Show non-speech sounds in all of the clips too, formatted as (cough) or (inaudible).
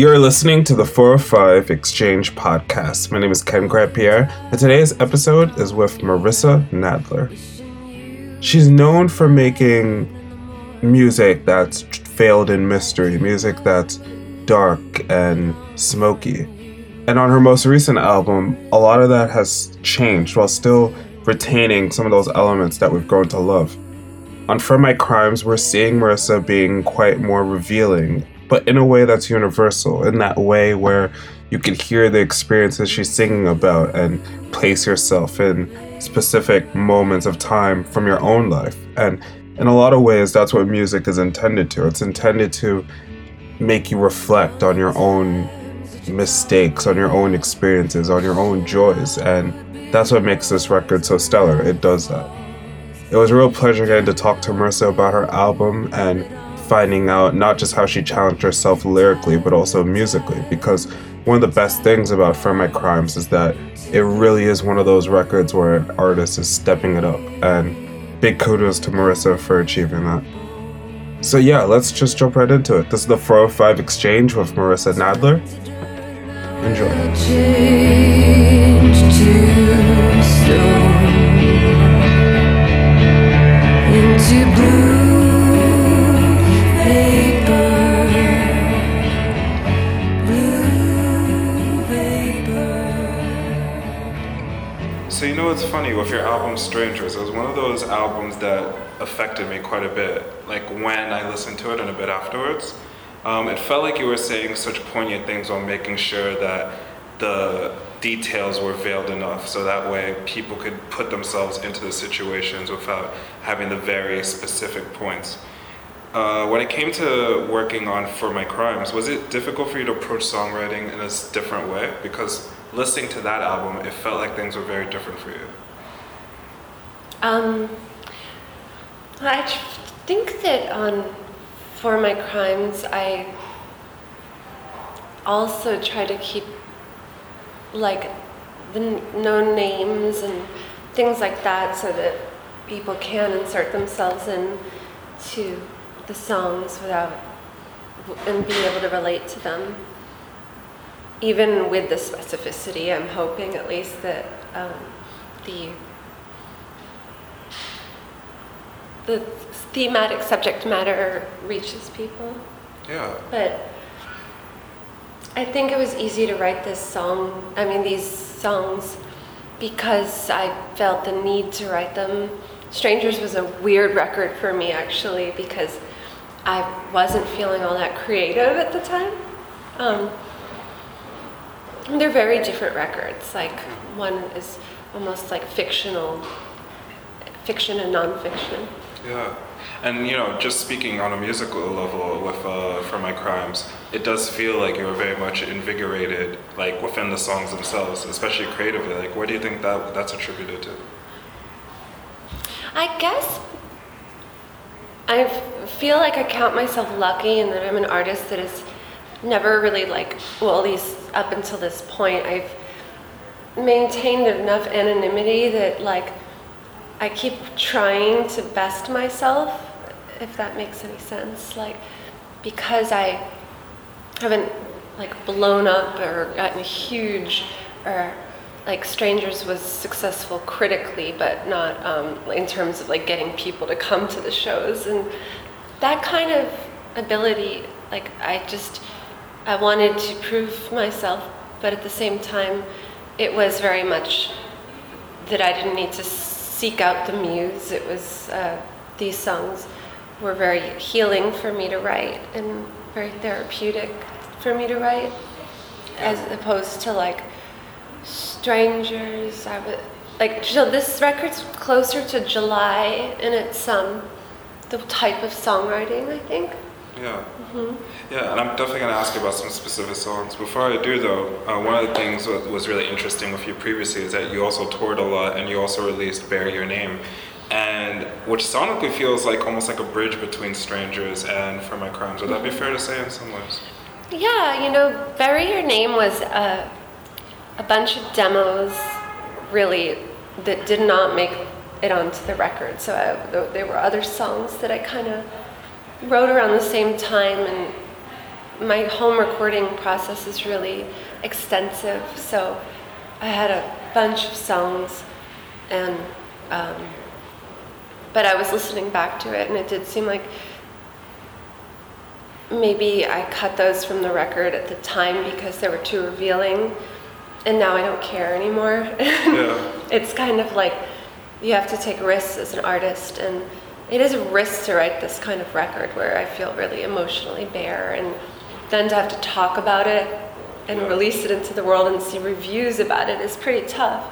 You're listening to the 405 Exchange podcast. My name is Ken Grand-Pierre, and today's episode is with Marissa Nadler. She's known for making music that's veiled in mystery, music that's dark and smoky. And on her most recent album, a lot of that has changed while still retaining some of those elements that we've grown to love. On For My Crimes, we're seeing Marissa being quite more revealing, but in a way that's universal, in that way where you can hear the experiences she's singing about and place yourself in specific moments of time from your own life. And in a lot of ways, that's what music is intended to. It's intended to make you reflect on your own mistakes, on your own experiences, on your own joys. And that's what makes this record so stellar. It does that. It was a real pleasure getting to talk to Marissa about her album and finding out not just how she challenged herself lyrically, but also musically. Because one of the best things about For My Crimes is that it really is one of those records where an artist is stepping it up. And big kudos to Marissa for achieving that. So, yeah, let's just jump right into it. This is the 405 Exchange with Marissa Nadler. Enjoy. What's funny with your album Strangers? It was one of those albums that affected me quite a bit. Like when I listened to it and a bit afterwards, um, it felt like you were saying such poignant things while making sure that the details were veiled enough so that way people could put themselves into the situations without having the very specific points. Uh, when it came to working on For My Crimes, was it difficult for you to approach songwriting in a different way? Because listening to that album, it felt like things were very different for you. Um, I think that on For My Crimes, I also try to keep like the known names and things like that so that people can insert themselves in to the songs without and being able to relate to them even with the specificity, I'm hoping at least that um, the the thematic subject matter reaches people. Yeah. But I think it was easy to write this song. I mean, these songs because I felt the need to write them. Strangers was a weird record for me actually because I wasn't feeling all that creative at the time. Um, they're very different records. Like one is almost like fictional, fiction and nonfiction. Yeah, and you know, just speaking on a musical level with uh, For My Crimes, it does feel like you were very much invigorated, like within the songs themselves, especially creatively. Like, what do you think that that's attributed to? I guess I feel like I count myself lucky and that I'm an artist that is never really like, well, at least up until this point, I've maintained enough anonymity that like I keep trying to best myself, if that makes any sense. Like, because I haven't like blown up or gotten huge or like strangers was successful critically but not um, in terms of like getting people to come to the shows and that kind of ability like i just I wanted to prove myself, but at the same time, it was very much that I didn't need to seek out the muse. It was, uh, these songs were very healing for me to write and very therapeutic for me to write, as opposed to like strangers. I would, like, so this record's closer to July in its, um, the type of songwriting, I think. Yeah. Mm-hmm. Yeah, and I'm definitely going to ask you about some specific songs. Before I do, though, uh, one of the things that was really interesting with you previously is that you also toured a lot and you also released Bury Your Name, and which sonically feels like almost like a bridge between Strangers and For My Crimes. Would that be fair to say in some ways? Yeah, you know, Bury Your Name was a, a bunch of demos, really, that did not make it onto the record. So I, there were other songs that I kind of wrote around the same time and my home recording process is really extensive. So I had a bunch of songs, and um, but I was listening back to it, and it did seem like maybe I cut those from the record at the time because they were too revealing, and now I don't care anymore. (laughs) Yeah. it's kind of like you have to take risks as an artist, and it is a risk to write this kind of record where I feel really emotionally bare, and then to have to talk about it and release it into the world and see reviews about it is pretty tough.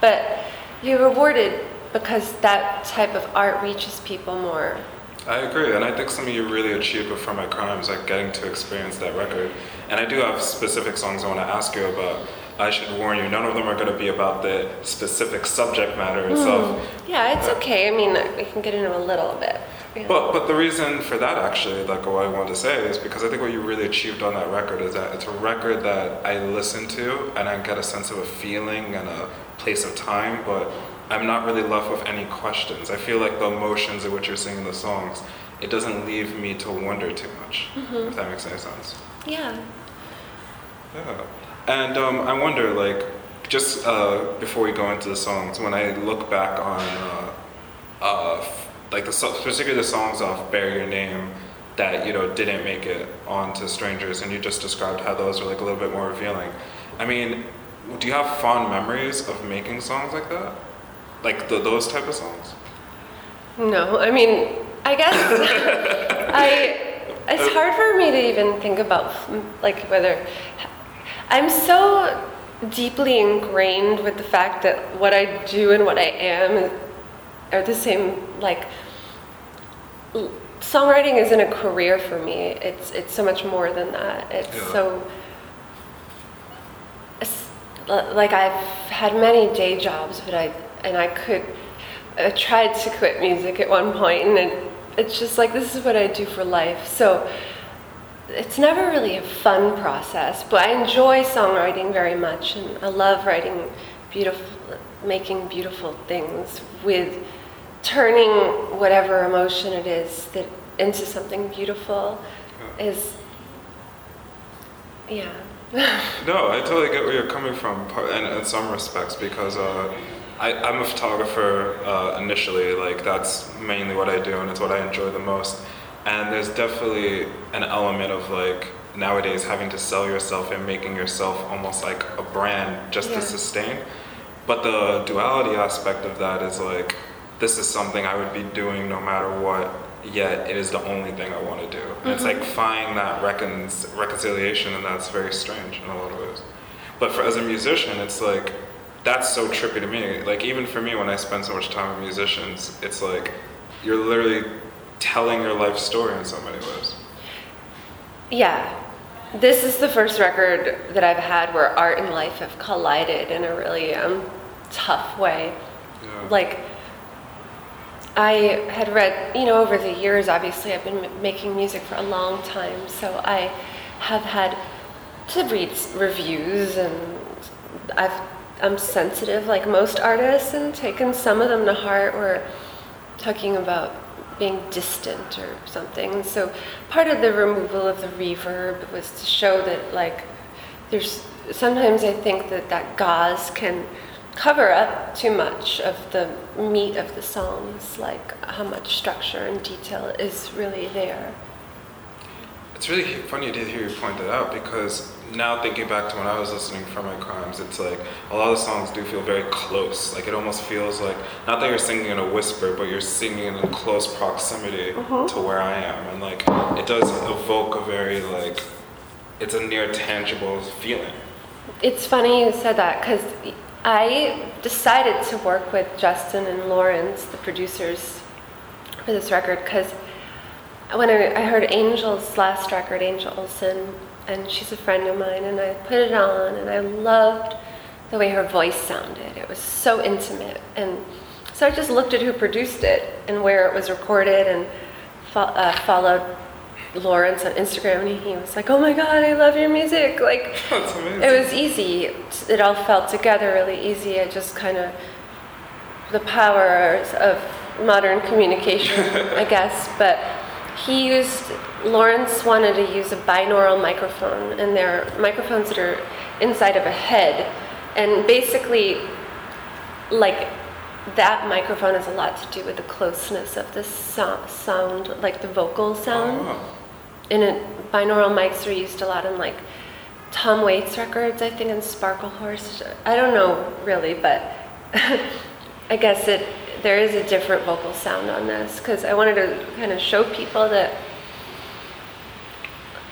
But you're rewarded because that type of art reaches people more. I agree, and I think something you really achieved with For My Crimes, like getting to experience that record. And I do have specific songs I want to ask you about. I should warn you, none of them are going to be about the specific subject matter itself. Hmm. Yeah, it's uh, okay. I mean, we can get into a little bit. Yeah. But but the reason for that actually, like what I wanted to say is because I think what you really achieved on that record is that it's a record that I listen to and I get a sense of a feeling and a place of time, but I'm not really left with any questions. I feel like the emotions in which you're singing the songs, it doesn't leave me to wonder too much. Mm-hmm. If that makes any sense. yeah. Yeah. And um, I wonder, like, just uh, before we go into the songs, when I look back on, uh, uh, f- like, the so- particularly the songs off "Bury Your Name" that you know didn't make it onto "Strangers," and you just described how those were like a little bit more revealing. I mean, do you have fond memories of making songs like that, like the, those type of songs? No, I mean, I guess (laughs) I. It's hard for me to even think about like whether I'm so deeply ingrained with the fact that what I do and what I am are the same. Like songwriting isn't a career for me. It's it's so much more than that. It's Yeah. so. it's Like I've had many day jobs, but I and I could. I tried to quit music at one point, and it, it's just like this is what I do for life. So it's never really a fun process, but I enjoy songwriting very much, and I love writing beautiful, making beautiful things with turning whatever emotion it is that into something beautiful is yeah. (laughs) No, I totally get where you're coming from, and in some respects, because uh, I, I'm a photographer uh, initially. Like that's mainly what I do, and it's what I enjoy the most. And there's definitely an element of like nowadays having to sell yourself and making yourself almost like a brand just Yeah. to sustain. But the duality aspect of that is like this is something I would be doing no matter what. Yet it is the only thing I want to do. And it's like mm-hmm. finding that recon- reconciliation, and that's very strange in a lot of ways. But for as a musician, it's like that's so trippy to me. Like even for me, when I spend so much time with musicians, it's like you're literally telling your life story in so many ways. Yeah. This is the first record that I've had where art and life have collided in a really um, tough way. Yeah. Like, I had read, you know, over the years, obviously, I've been m- making music for a long time, so I have had to read reviews and I've, I'm sensitive like most artists and taken some of them to heart or talking about being distant or something. So part of the removal of the reverb was to show that like there's sometimes I think that that gauze can cover up too much of the meat of the songs, like how much structure and detail is really there. It's really funny to hear you point that out because now thinking back to when I was listening for my crimes, it's like a lot of songs do feel very close. Like it almost feels like not that you're singing in a whisper, but you're singing in close proximity uh-huh. to where I am, and like it does evoke a very like it's a near tangible feeling. It's funny you said that because I decided to work with Justin and Lawrence, the producers, for this record because when I, I heard Angel's last record, Angel Olsen, and she's a friend of mine, and I put it on and I loved the way her voice sounded. It was so intimate. And so I just looked at who produced it and where it was recorded and fo- uh, followed Lawrence on Instagram, and he was like, "Oh my God, I love your music!" Like, (laughs) That's amazing. it was easy. It all felt together really easy. It just kind of the powers of modern communication, (laughs) I guess. But he used Lawrence wanted to use a binaural microphone, and they're microphones that are inside of a head, and basically, like that microphone has a lot to do with the closeness of the so- sound, like the vocal sound. Oh. And it, binaural mics are used a lot in like Tom Waits records, I think, and Sparklehorse. I don't know really, but (laughs) I guess it there is a different vocal sound on this because I wanted to kind of show people that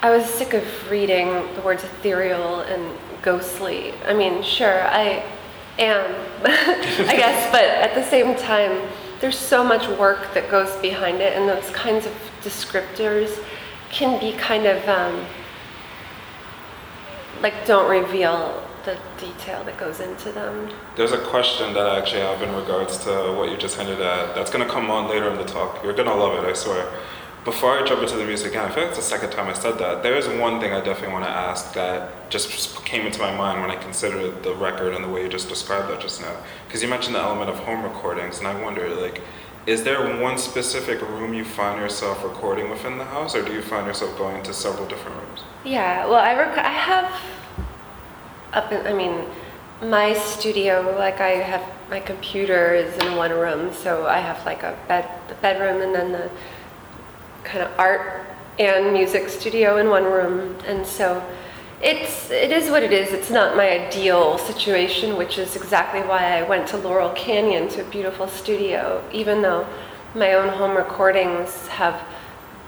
I was sick of reading the words ethereal and ghostly. I mean, sure, I am, (laughs) I guess, but at the same time, there's so much work that goes behind it, and those kinds of descriptors can be kind of um, like don't reveal the detail that goes into them. There's a question that I actually have in regards to what you just hinted at. That's gonna come on later in the talk. You're gonna love it, I swear. Before I jump into the music, and I feel like it's the second time I said that. There is one thing I definitely want to ask that just came into my mind when I considered the record and the way you just described that just now. Because you mentioned the element of home recordings, and I wonder, like, is there one specific room you find yourself recording within the house, or do you find yourself going to several different rooms? Yeah, well, I rec- I have up in, I mean, my studio, like I have my computer is in one room, so I have like a bed, the bedroom, and then the kind of art and music studio in one room, and so it's it is what it is. It's not my ideal situation, which is exactly why I went to Laurel Canyon to a beautiful studio, even though my own home recordings have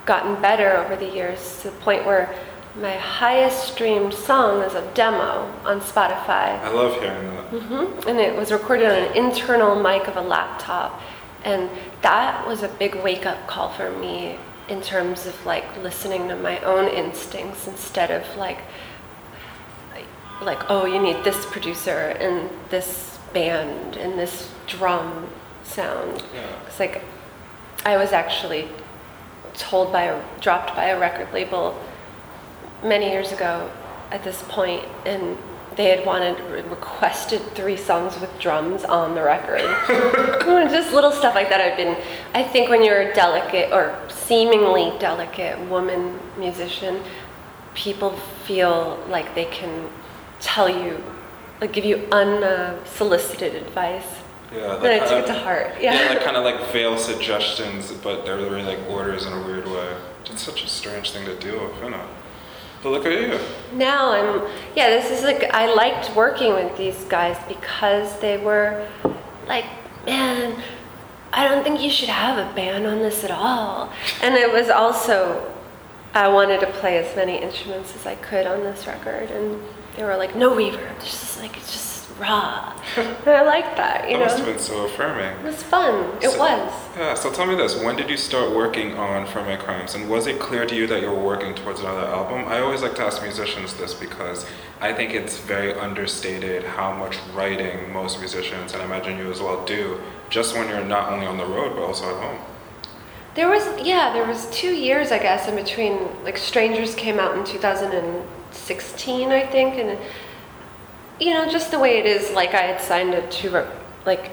gotten better over the years to the point where my highest streamed song is a demo on Spotify. I love hearing that. hmm And it was recorded on an internal mic of a laptop. And that was a big wake up call for me in terms of like listening to my own instincts instead of like, like, oh, you need this producer and this band and this drum sound. Yeah. It's like, I was actually told by dropped by a record label many years ago at this point, and they had wanted requested three songs with drums on the record. (laughs) Mm, just little stuff like that. I've been. I think when you're a delicate or seemingly delicate woman musician, people feel like they can tell you, like give you unsolicited advice. Yeah, And I that took it to heart. yeah, Yeah. like kind of like veil suggestions, but they're really like orders in a weird way. It's such a strange thing to deal with, you know. But look at you. now I'm yeah this is like I liked working with these guys because they were like man I don't think you should have a band on this at all. And it was also I wanted to play as many instruments as I could on this record. And they were like no reverb it's just like it's just raw (laughs) and I like that you That must have been so affirming. it was fun it So- was Yeah, so tell me this. When did you start working on For My Crimes? And was it clear to you that you were working towards another album? I always like to ask musicians this because I think it's very understated how much writing most musicians, and I imagine you as well, do just when you're not only on the road but also at home. There was yeah, there was two years I guess in between. Like Strangers came out in 2016, I think, and you know just the way it is. Like I had signed it to re- like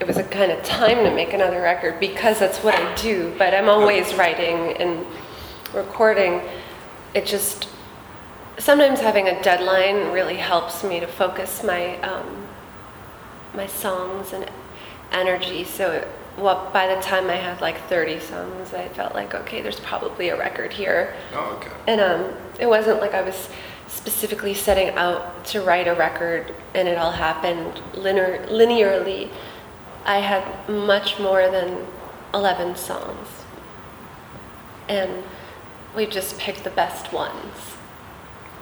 it was a kind of time to make another record because that's what I do. But I'm always writing and recording. It just sometimes having a deadline really helps me to focus my um, my songs and energy. So, it, well, by the time I had like 30 songs, I felt like, okay, there's probably a record here. Oh, okay. And um, it wasn't like I was specifically setting out to write a record and it all happened linear, linearly. I had much more than 11 songs. And we just picked the best ones.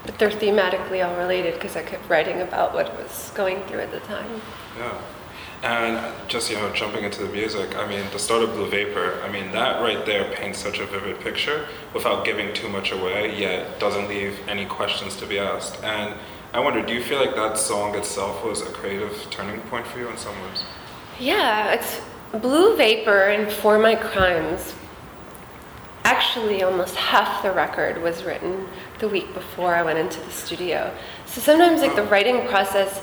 But they're thematically all related because I kept writing about what was going through at the time. Yeah. And just, you know, jumping into the music, I mean, the start of Blue Vapor, I mean, that right there paints such a vivid picture without giving too much away, yet doesn't leave any questions to be asked. And I wonder, do you feel like that song itself was a creative turning point for you in some ways? Yeah, it's Blue Vapor and For My Crimes. Actually, almost half the record was written the week before I went into the studio. So sometimes, like, the writing process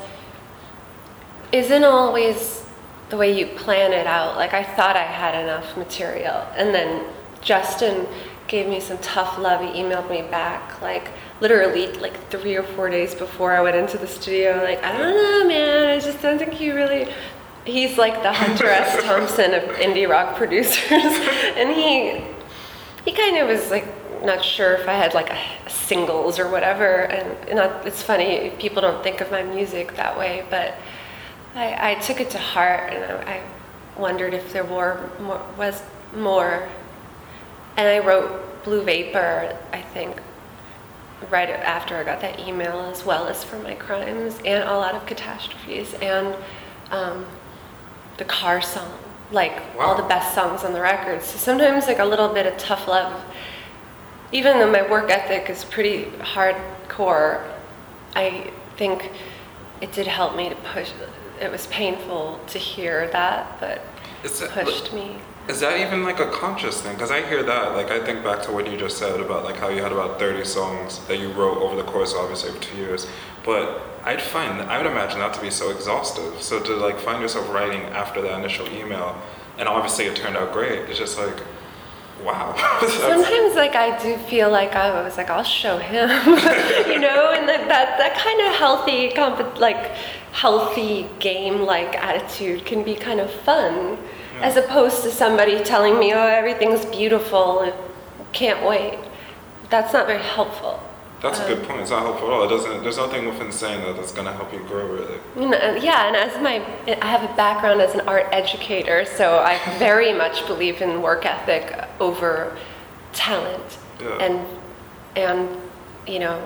isn't always the way you plan it out. Like, I thought I had enough material, and then Justin gave me some tough love. He emailed me back like literally like three or four days before I went into the studio. Like I don't know, man. I just don't think you really. He's like the Hunter S. (laughs) Thompson of indie rock producers, (laughs) and he he kind of was like not sure if I had like a, singles or whatever. And not, it's funny people don't think of my music that way, but I, I took it to heart, and I, I wondered if there were more was more. And I wrote Blue Vapor, I think, right after I got that email, as well as for my crimes and a lot of catastrophes and um, the car song, like Wow. all the best songs on the record. So sometimes like a little bit of tough love, even though my work ethic is pretty hardcore, I think it did help me to push. It was painful to hear that, but Is it- pushed me. Is that even like a conscious thing? Because I hear that, like I think back to what you just said about like how you had about 30 songs that you wrote over the course, obviously, of two years. But I'd find, I would imagine that to be so exhaustive. So to like find yourself writing after that initial email, and obviously it turned out great. It's just like, wow. (laughs) Sometimes, like I do feel like I was like, I'll show him, (laughs) you know, and that that, that kind of healthy, comp- like healthy game-like attitude can be kind of fun, as opposed to somebody telling me, oh, everything's beautiful, can't wait. That's not very helpful. That's a good um, point. It's not helpful at all. It doesn't. There's nothing within saying that that's gonna help you grow, really. You uh, know, yeah, and as my, I have a background as an art educator, so I (laughs) very much believe in work ethic over talent, Yeah. and and you know,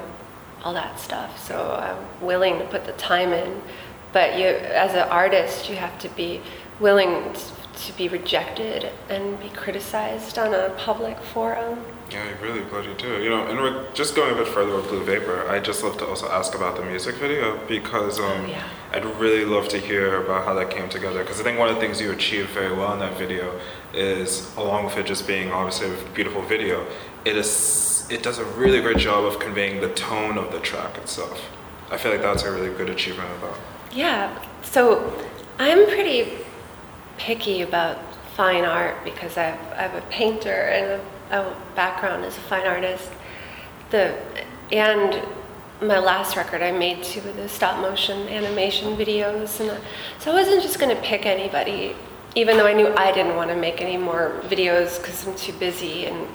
all that stuff. So I'm willing to put the time in, but you, as an artist, you have to be willing to be rejected and be criticized on a public forum. Yeah, you really bloody do. You know, and we're just going a bit further with Blue Vapor. I just love to also ask about the music video because um, Oh, yeah. I'd really love to hear about how that came together. Because I think one of the things you achieved very well in that video is, along with it just being obviously a beautiful video, it is it does a really great job of conveying the tone of the track itself. I feel like that's a really good achievement about. Yeah, so I'm pretty picky about fine art because I've, I'm a painter and a, a background as a fine artist. The and my last record I made two of the stop motion animation videos, and so I wasn't just gonna pick anybody, even though I knew I didn't want to make any more videos because I'm too busy and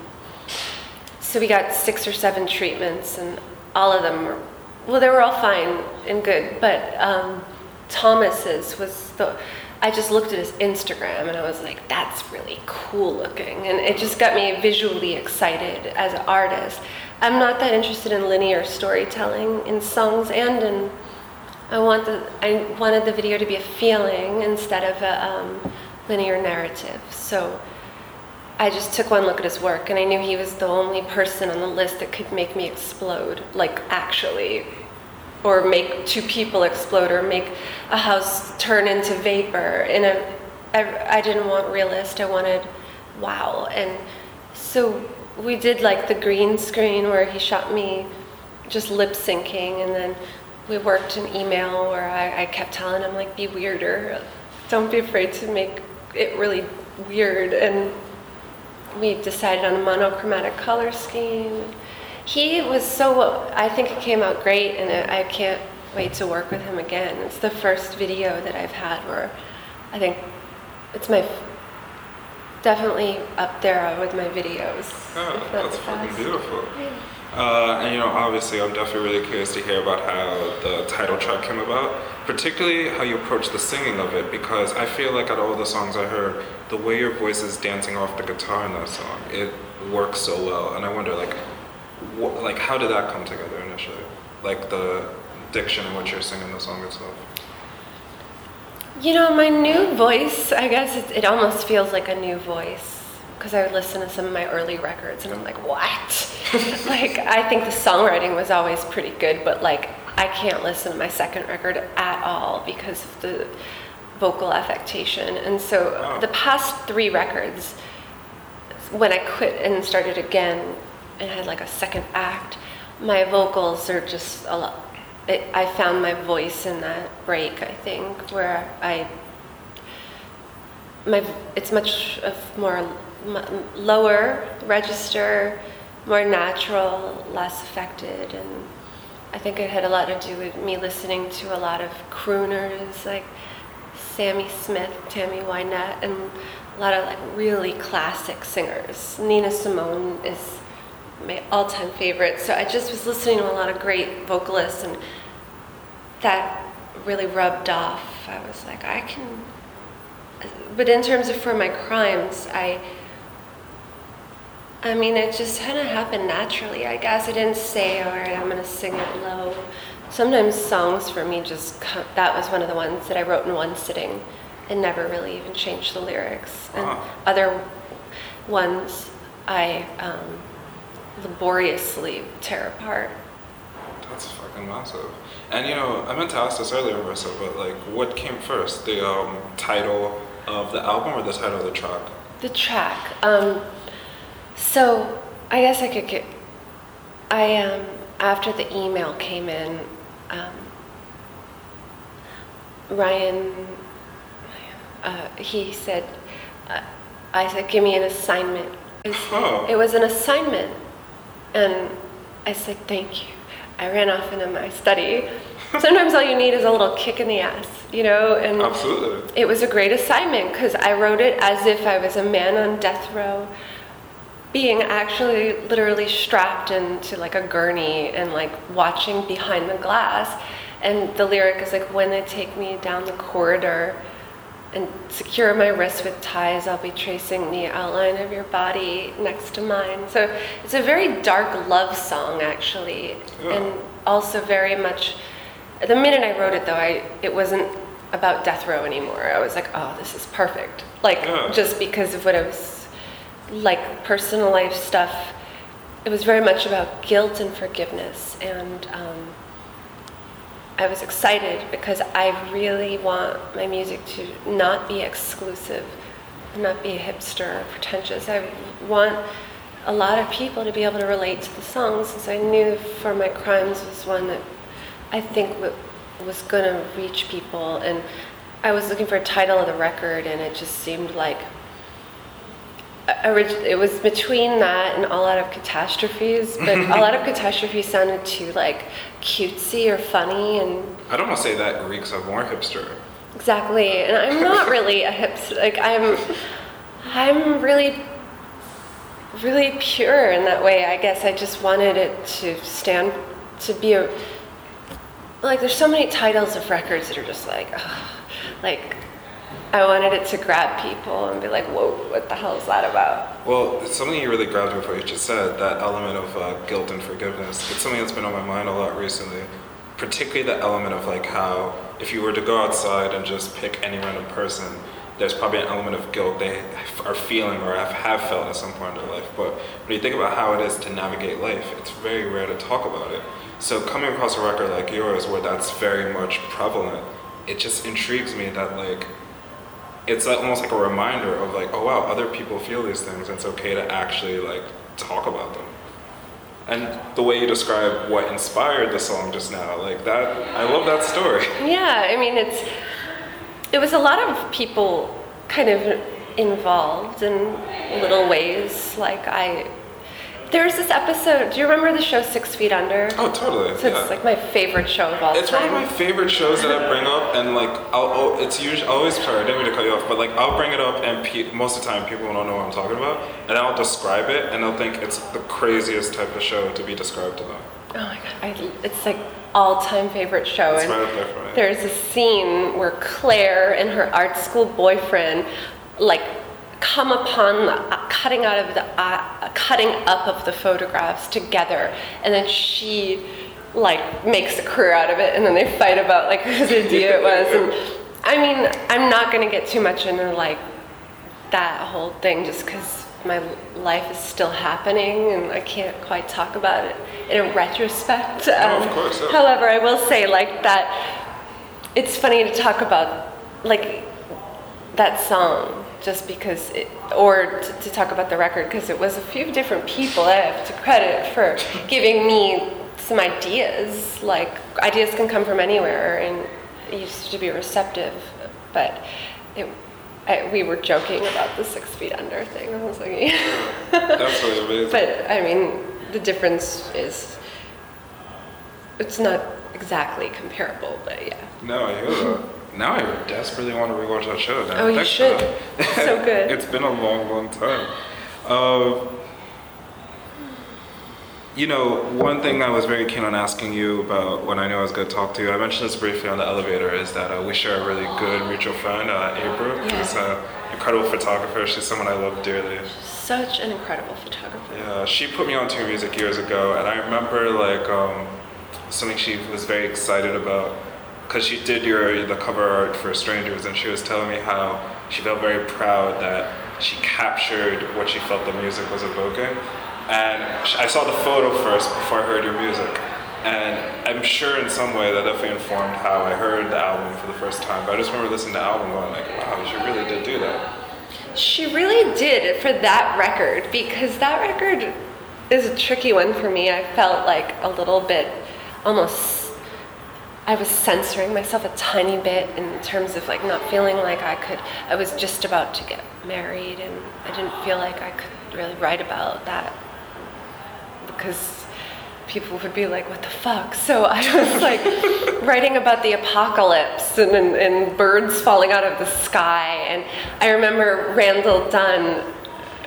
so we got six or seven treatments, and all of them were, well, they were all fine and good. But um, Thomas's was the, I just looked at his Instagram and I was like, that's really cool looking. And it just got me visually excited as an artist. I'm not that interested in linear storytelling in songs and in, I, want the, I wanted the video to be a feeling instead of a um, linear narrative. So I just took one look at his work and I knew he was the only person on the list that could make me explode, like actually. Or make two people explode, or make a house turn into vapor. In a, I, I didn't want realist, I wanted wow. And so we did like the green screen where he shot me just lip syncing, and then we worked an email where I, I kept telling him, like, be weirder. Don't be afraid to make it really weird. And we decided on a monochromatic color scheme. He was so, I think it came out great, and I can't wait to work with him again. It's the first video that I've had where I think it's my, definitely up there with my videos. Oh, that's fucking beautiful. Uh, and you know, obviously, I'm definitely really curious to hear about how the title track came about, particularly how you approach the singing of it, because I feel like out of all the songs I heard, the way your voice is dancing off the guitar in that song, it works so well. And I wonder, like, what, like, how did that come together initially? Like the diction in which you're singing the song itself. You know, my new voice, I guess it, it almost feels like a new voice because I would listen to some of my early records and I'm like, what? (laughs) like, I think the songwriting was always pretty good, but like, I can't listen to my second record at all because of the vocal affectation. And so Wow. the past three records, when I quit and started again and had like a second act, my vocals are just a lot. It, I found my voice in that break, I think, where I my it's much of more lower register, more natural, less affected, and I think it had a lot to do with me listening to a lot of crooners like Sammi Smith, Tammy Wynette, and a lot of like really classic singers. Nina Simone is my all-time favorite. So I just was listening to a lot of great vocalists, and that really rubbed off. I was like, I can. But in terms of for my crimes, I. I mean, it just kind of happened naturally. I guess I didn't say, all right, I'm gonna sing it low. Sometimes songs for me just co- that was one of the ones that I wrote in one sitting, and never really even changed the lyrics. And Wow. other ones I um, laboriously tear apart. That's fucking massive. And you know, I meant to ask this earlier, Marissa, but like, what came first, the um, title of the album or the title of the track? The track. Um, so I guess I could get. I um, after the email came in, um, Ryan. Uh, he said, uh, I said, give me an assignment. It was, Oh. it was an assignment, and I said, thank you. I ran off into my study. Sometimes all you need is a little kick in the ass, you know, and Absolutely. it was a great assignment because I wrote it as if I was a man on death row, being actually literally strapped into like a gurney and like watching behind the glass. And the lyric is like, when they take me down the corridor and secure my wrists with ties, I'll be tracing the outline of your body next to mine. So it's a very dark love song, actually, Yeah. and also very much. The minute I wrote it, though, I it wasn't about death row anymore. I was like, oh, this is perfect. Like Yeah. just because of what it was like personal life stuff. It was very much about guilt and forgiveness, and um, I was excited because I really want my music to not be exclusive, not be hipster or pretentious. I want a lot of people to be able to relate to the songs, and so I knew For My Crimes was one that I think w- was going to reach people. And I was looking for a title of the record, and it just seemed like Uh, orig- it was between that and all out of catastrophes but (laughs) all out of catastrophes sounded too like cutesy or funny and I don't want to say that Greeks are more hipster. exactly and i'm not really a hipster. like i'm i'm really really pure in that way i guess i just wanted it to stand to be a like there's so many titles of records that are just like ugh, like i wanted it to grab people and be like whoa what the hell is that about Well, it's something you really grabbed me for you just said, that element of uh, guilt and forgiveness. It's something that's been on my mind a lot recently, particularly the element of like how if you were to go outside and just pick any random person, there's probably an element of guilt they are feeling or have, have felt at some point in their life. But when you think about how it is to navigate life, it's very rare to talk about it. So coming across a record like yours where that's very much prevalent, it just intrigues me that like it's almost like a reminder of like, oh wow, other people feel these things. And it's okay to actually like talk about them. And the way you describe what inspired the song just now, like that, I love that story. (laughs) Yeah, I mean, it's it was a lot of people kind of involved in little ways. Like I, there was this episode. Do you remember the show Six Feet Under? Oh, totally. So yeah. it's like my favorite show of all It's one of my favorite shows that I bring up, (laughs) and like, I'll, I'll it's usually always sorry, I didn't mean to cut you off, but like, I'll bring it up, and pe- most of the time people don't know what I'm talking about, and I'll describe it, and they'll think it's the craziest type of show to be described to them. oh my god, I, it's like all-time favorite show. It's and right up there for me. There's a scene where Claire and her art school boyfriend, like, come upon the uh, cutting out of the uh, cutting up of the photographs together, and then she like makes a career out of it, and then they fight about like (laughs) whose idea it was. And I mean, I'm not gonna get too much into like that whole thing just because my life is still happening and I can't quite talk about it in a retrospect. No, of Um, course. However, I will say like that it's funny to talk about like that song just because it, or to, to talk about the record because it was a few different people I have to credit for giving me some ideas. Like ideas can come from anywhere and it used to be receptive, but it, I, we were joking about the six feet under thing. I was like, (laughs) That's really amazing. but I mean, the difference is it's not exactly comparable, but yeah. No, I hear that. Now I desperately want to rewatch that show. Now. Oh, you Thanks should. for that. It's so good. (laughs) it's been a long, long time. Uh, you know, one thing I was very keen on asking you about when I knew I was going to talk to you, I mentioned this briefly on the elevator, is that uh, we share a really good mutual friend, uh, April. Yeah. She's an incredible photographer. She's someone I love dearly. Such an incredible photographer. Yeah, she put me onto music years ago, and I remember like um, something she was very excited about because she did your the cover art for Strangers, and she was telling me how she felt very proud that she captured what she felt the music was evoking. And I saw the photo first before I heard your music, and I'm sure in some way that definitely informed how I heard the album for the first time. But I just remember listening to the album going like, wow, she really did do that. She really did for that record because that record is a tricky one for me. I felt like a little bit almost I was censoring myself a tiny bit in terms of like not feeling like I could I was just about to get married and I didn't feel like I could really write about that because people would be like, what the fuck? So I was like (laughs) writing about the apocalypse and, and, and birds falling out of the sky. And I remember Randall Dunn,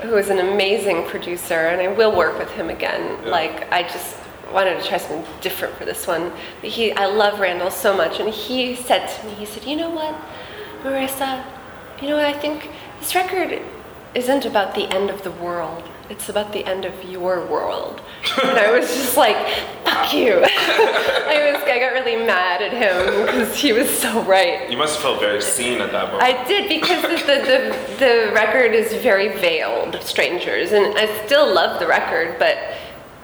who is an amazing producer, and I will work with him again. Yeah. Like, I just wanted to try something different for this one. But he, I love Randall so much. And he said to me, he said, you know what, Marissa, you know what, I think this record isn't about the end of the world. It's about the end of your world. And I was just like, fuck you. (laughs) I was I got really mad at him because he was so right. You must have felt very seen at that moment. I did because the, the, the, the record is very veiled, Strangers, and I still love the record, but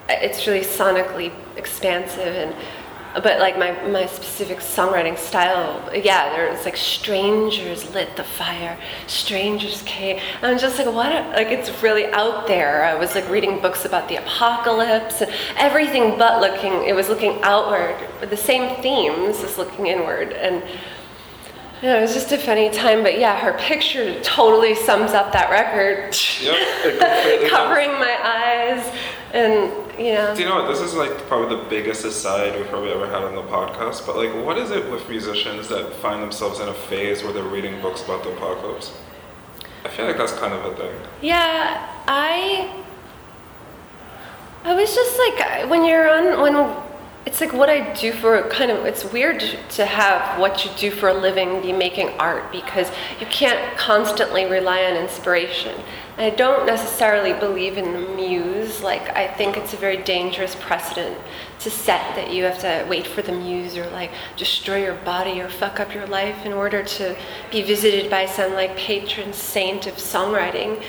it's really sonically expansive and but like my, my specific songwriting style, yeah, there's like strangers lit the fire, strangers came. I'm just like, what? a- Like it's really out there. I was like reading books about the apocalypse and everything but looking. It was looking outward, but the same themes as looking inward. And you know, it was just a funny time. But yeah, her picture totally sums up that record. Yep, it completely does. (laughs) Covering my eyes, and you know. Do you know what? This is like probably the biggest aside we've probably ever had on the podcast. But like, what is it with musicians that find themselves in a phase where they're reading books about the apocalypse? I feel like that's kind of a thing. Yeah, I. I was just like when you're on when it's like what I do for kind of it's weird to have what you do for a living be making art because you can't constantly rely on inspiration. I don't necessarily believe in the muse. Like I think it's a very dangerous precedent to set that you have to wait for the muse or like destroy your body or fuck up your life in order to be visited by some like patron saint of songwriting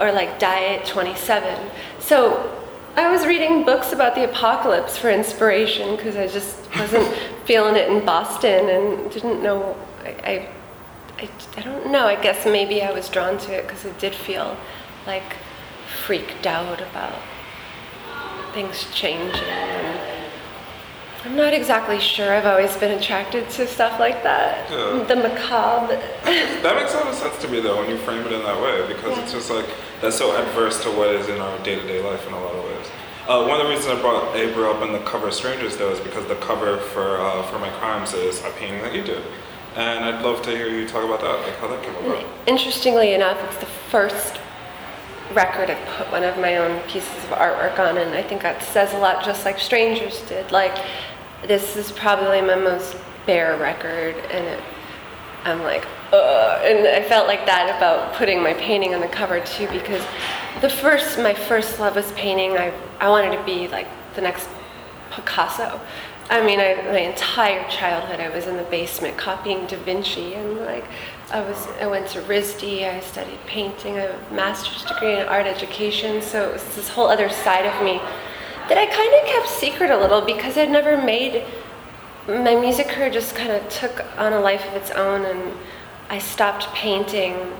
or like die at 27. So I was reading books about the apocalypse for inspiration because I just wasn't (laughs) feeling it in Boston and didn't know. I, I, I, I don't know. I guess maybe I was drawn to it because it did feel like freaked out about things changing. And I'm not exactly sure. I've always been attracted to stuff like that. Yeah. The macabre. That makes a lot of sense to me though when you frame it in that way because it's just like that's so adverse to what is in our day to day life in a lot of ways. Uh, one of the reasons I brought Ebru up in the cover of Strangers though is because the cover for uh, for My Crimes is a painting that you did. And I'd love to hear you talk about that, like how that came about. Interestingly enough, it's the first record I've put one of my own pieces of artwork on, and I think that says a lot, just like Strangers did. Like, this is probably my most bare record, and it, I'm like, ugh. And I felt like that about putting my painting on the cover too, because the first, my first love was painting. I, I wanted to be like the next Picasso. I mean, I, my entire childhood, I was in the basement copying Da Vinci, and like, I was, I went to RISD. I studied painting. I have a master's degree in art education. So it was this whole other side of me that I kind of kept secret a little because I'd never made. My music career just kind of took on a life of its own, and I stopped painting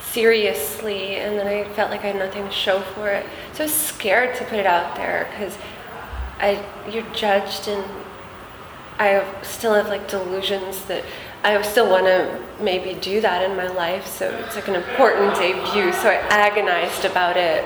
seriously, and then I felt like I had nothing to show for it. So I was scared to put it out there because I you're judged and I still have like delusions that I still want to maybe do that in my life, so it's like an important debut. So I agonized about it.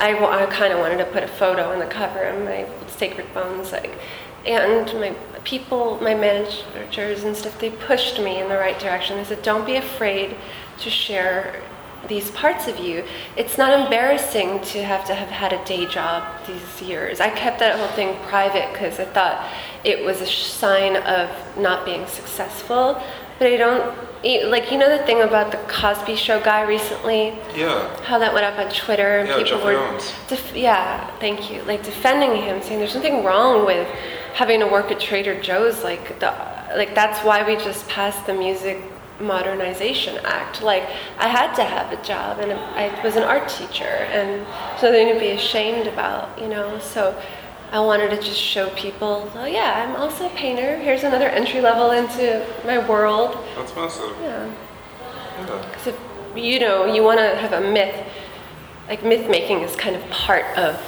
I kind of wanted to put a photo on the cover of my Sacred Bones, like, and my people, my managers and stuff, they pushed me in the right direction. They said, "Don't be afraid to share these parts of you. It's not embarrassing to have to have had a day job these years. I kept that whole thing private because I thought it was a sign of not being successful. But I don't, like, you know the thing about the Cosby Show guy recently? Yeah. How that went up on Twitter and Yeah, people Jeffrey were, def- yeah, thank you, like defending him, saying there's nothing wrong with having to work at Trader Joe's. Like the, like that's why we just passed the Music Modernization Act. Like I had to have a job, and I was an art teacher, and so nothing to be ashamed about, you know. So I wanted to just show people, oh yeah, I'm also a painter. Here's another entry level into my world. That's massive. Yeah. Yeah. Because if you know you want to have a myth, like myth making is kind of part of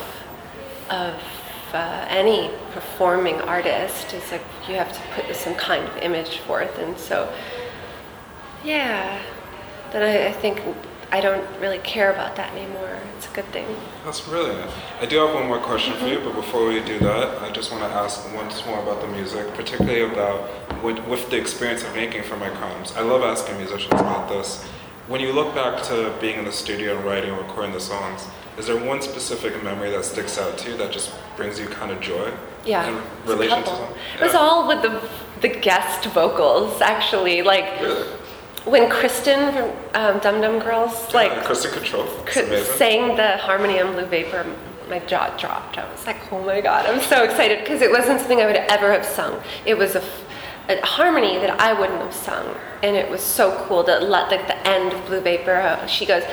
of uh, any performing artist. It's like you have to put some kind of image forth, and so yeah. Then I, I think I don't really care about that anymore. It's a good thing. That's brilliant. I do have one more question for you, but before we do that, I just want to ask once more about the music, particularly about with, with the experience of making For My Crimes. I love asking musicians about this. When you look back to being in the studio and writing and recording the songs, is there one specific memory that sticks out to you that just brings you kind of joy? Yeah, In relation to them? It was all with the the guest vocals actually. Like Really? When Kristin from um, Dum Dum Girls like yeah, Kristin Kontrol. It's Cr- amazing. sang the harmony on Blue Vapor, my jaw dropped. I was like, oh my god, I'm so excited because it wasn't something I would ever have sung. It was a, f- a harmony that I wouldn't have sung, and it was so cool that let like the end of Blue Vapor, uh, she goes.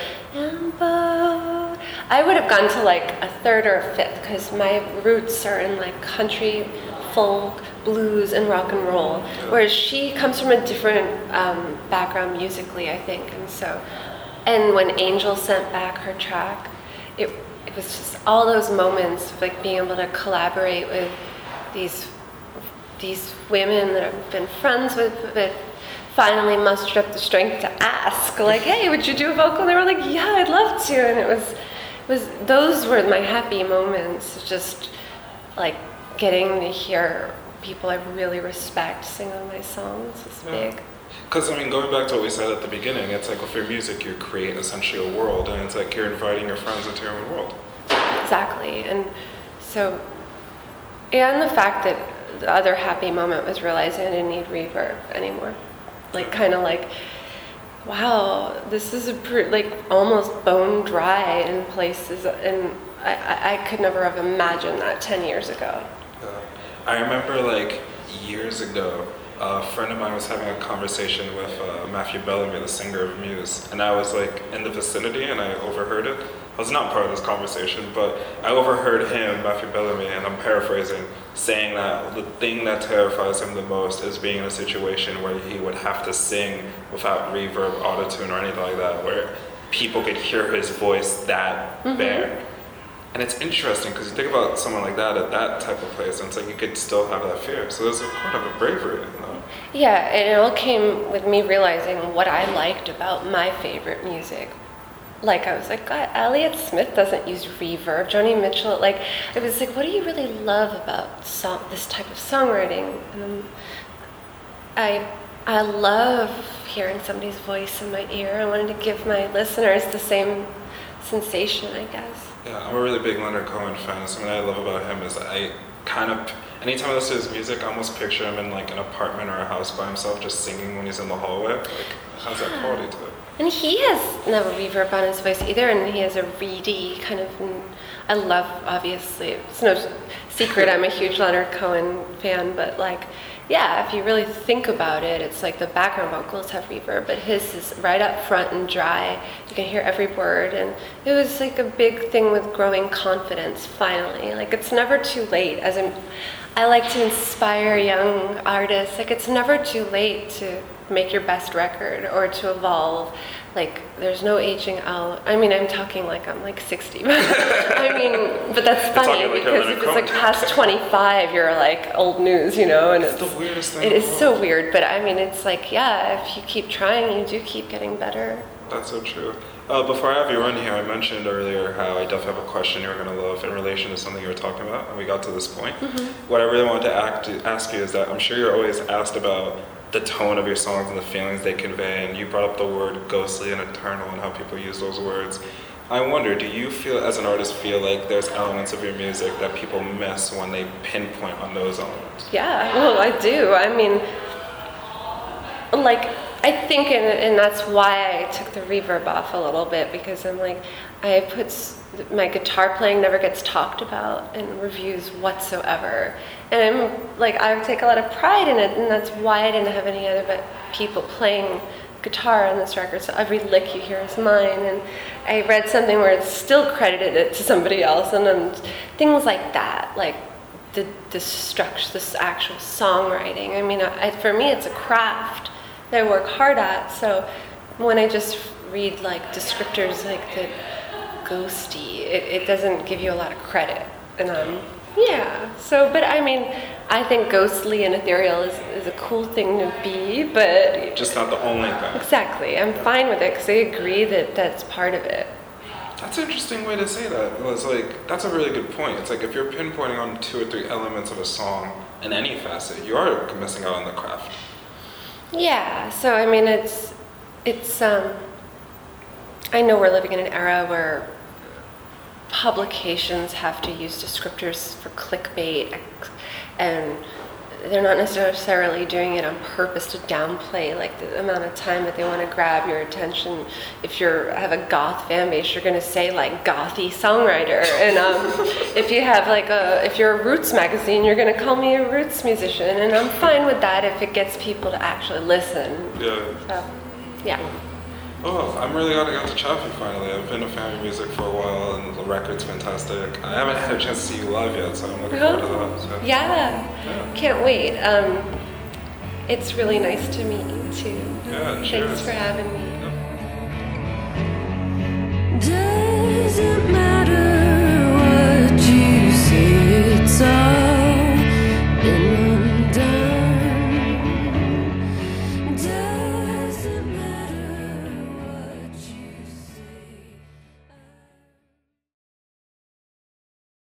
I would have gone to like a third or a fifth because my roots are in like country, folk, blues, and rock and roll, whereas she comes from a different um, background musically, I think, and so. And when Angel sent back her track, it, it was just all those moments of like being able to collaborate with these these women that I've been friends with, but finally mustered up the strength to ask, (laughs) like, "Hey, would you do a vocal?" And they were like, "Yeah, I'd love to." And it was, it was those were my happy moments, just like getting to hear people I really respect sing on my songs was Yeah. big. Because, I mean, going back to what we said at the beginning, it's like with your music, you create essentially a world, and it's like you're inviting your friends into your own world. Exactly. And so, and the fact that the other happy moment was realizing I didn't need reverb anymore. Like, kind of like, wow, this is a pr- like almost bone dry in places. And I, I, I could never have imagined that 10 years ago. I remember like years ago, a friend of mine was having a conversation with uh, Matthew Bellamy, the singer of Muse, and I was like in the vicinity and I overheard it. I was not part of this conversation, but I overheard him, Matthew Bellamy, and I'm paraphrasing, saying that the thing that terrifies him the most is being in a situation where he would have to sing without reverb, autotune, or anything like that, where people could hear his voice that bare. And it's interesting because you think about someone like that at that type of place, and it's like you could still have that fear. So there's a part of a bravery, you know? Yeah, and it all came with me realizing what I liked about my favorite music. Like I was like, God, Elliott Smith doesn't use reverb. Joni Mitchell, like I was like, what do you really love about song, this type of songwriting? And um, I I love hearing somebody's voice in my ear. I wanted to give my listeners the same sensation, I guess. Yeah, I'm a really big Leonard Cohen fan. Something I love about him is I kind of, anytime I listen to his music, I almost picture him in like an apartment or a house by himself, just singing when he's in the hallway. Like, how's that quality to it? And he has no reverb on his voice either, and he has a reedy kind of. I love, obviously, it's no secret I'm a huge Leonard Cohen fan, but like, yeah, if you really think about it, it's like the background vocals have reverb, but his is right up front and dry. You can hear every word, and it was like a big thing with growing confidence finally. Like, it's never too late. As in, I like to inspire young artists. Like, it's never too late to make your best record or to evolve. Like there's no aging out. I mean, I'm talking like I'm like 60. (laughs) I mean, but that's funny like because Conan if it's like past 25, you're like old news, you know, and it's, the weirdest thing It in is the so weird, but I mean, it's like yeah, if you keep trying, you do keep getting better. That's so true. Uh, before I have you run here, I mentioned earlier how I definitely have a question you're going to love in relation to something you were talking about, and we got to this point. What I really wanted to act, ask you is that I'm sure you're always asked about the tone of your songs and the feelings they convey, and you brought up the word ghostly and eternal and how people use those words. I wonder, do you feel, as an artist, feel like there's elements of your music that people miss when they pinpoint on those elements? Yeah, well, I do. I mean, like, I think, and, and that's why I took the reverb off a little bit because I'm like, I put my guitar playing never gets talked about in reviews whatsoever. And I'm like, I take a lot of pride in it, and that's why I didn't have any other but people playing guitar on this record. So every lick you hear is mine. And I read something where it's still credited it to somebody else, and then things like that, like the the structure, this actual songwriting. I mean, I, for me, it's a craft that I work hard at. So when I just read like descriptors like the ghosty, it, it doesn't give you a lot of credit. And um, yeah. So, but I mean, I think ghostly and ethereal is, is a cool thing to be, but Just not the only thing. exactly, I'm fine with it because I agree that that's part of it. That's an interesting way to say that. It was like that's a really good point. It's like if you're pinpointing on two or three elements of a song in any facet, you are missing out on the craft. Yeah, so I mean, it's it's. Um, I know we're living in an era where publications have to use descriptors for clickbait, and they're not necessarily doing it on purpose to downplay like the amount of time that they want to grab your attention. If you're have a goth fan base, you're going to say like gothy songwriter, and um, (laughs) if you have like a if you're a roots magazine, you're going to call me a roots musician, and I'm fine with that if it gets people to actually listen. Yeah. So, yeah. Oh, I'm really glad I got to chat with you finally. I've been a fan of music for a while, and the record's fantastic. I haven't had a chance to see you live yet, so I'm looking forward to that. So. Yeah. yeah. can't wait. Um, it's really nice to meet you too. Yeah, Thanks cheers. for having me. Does it matter what you see? It's all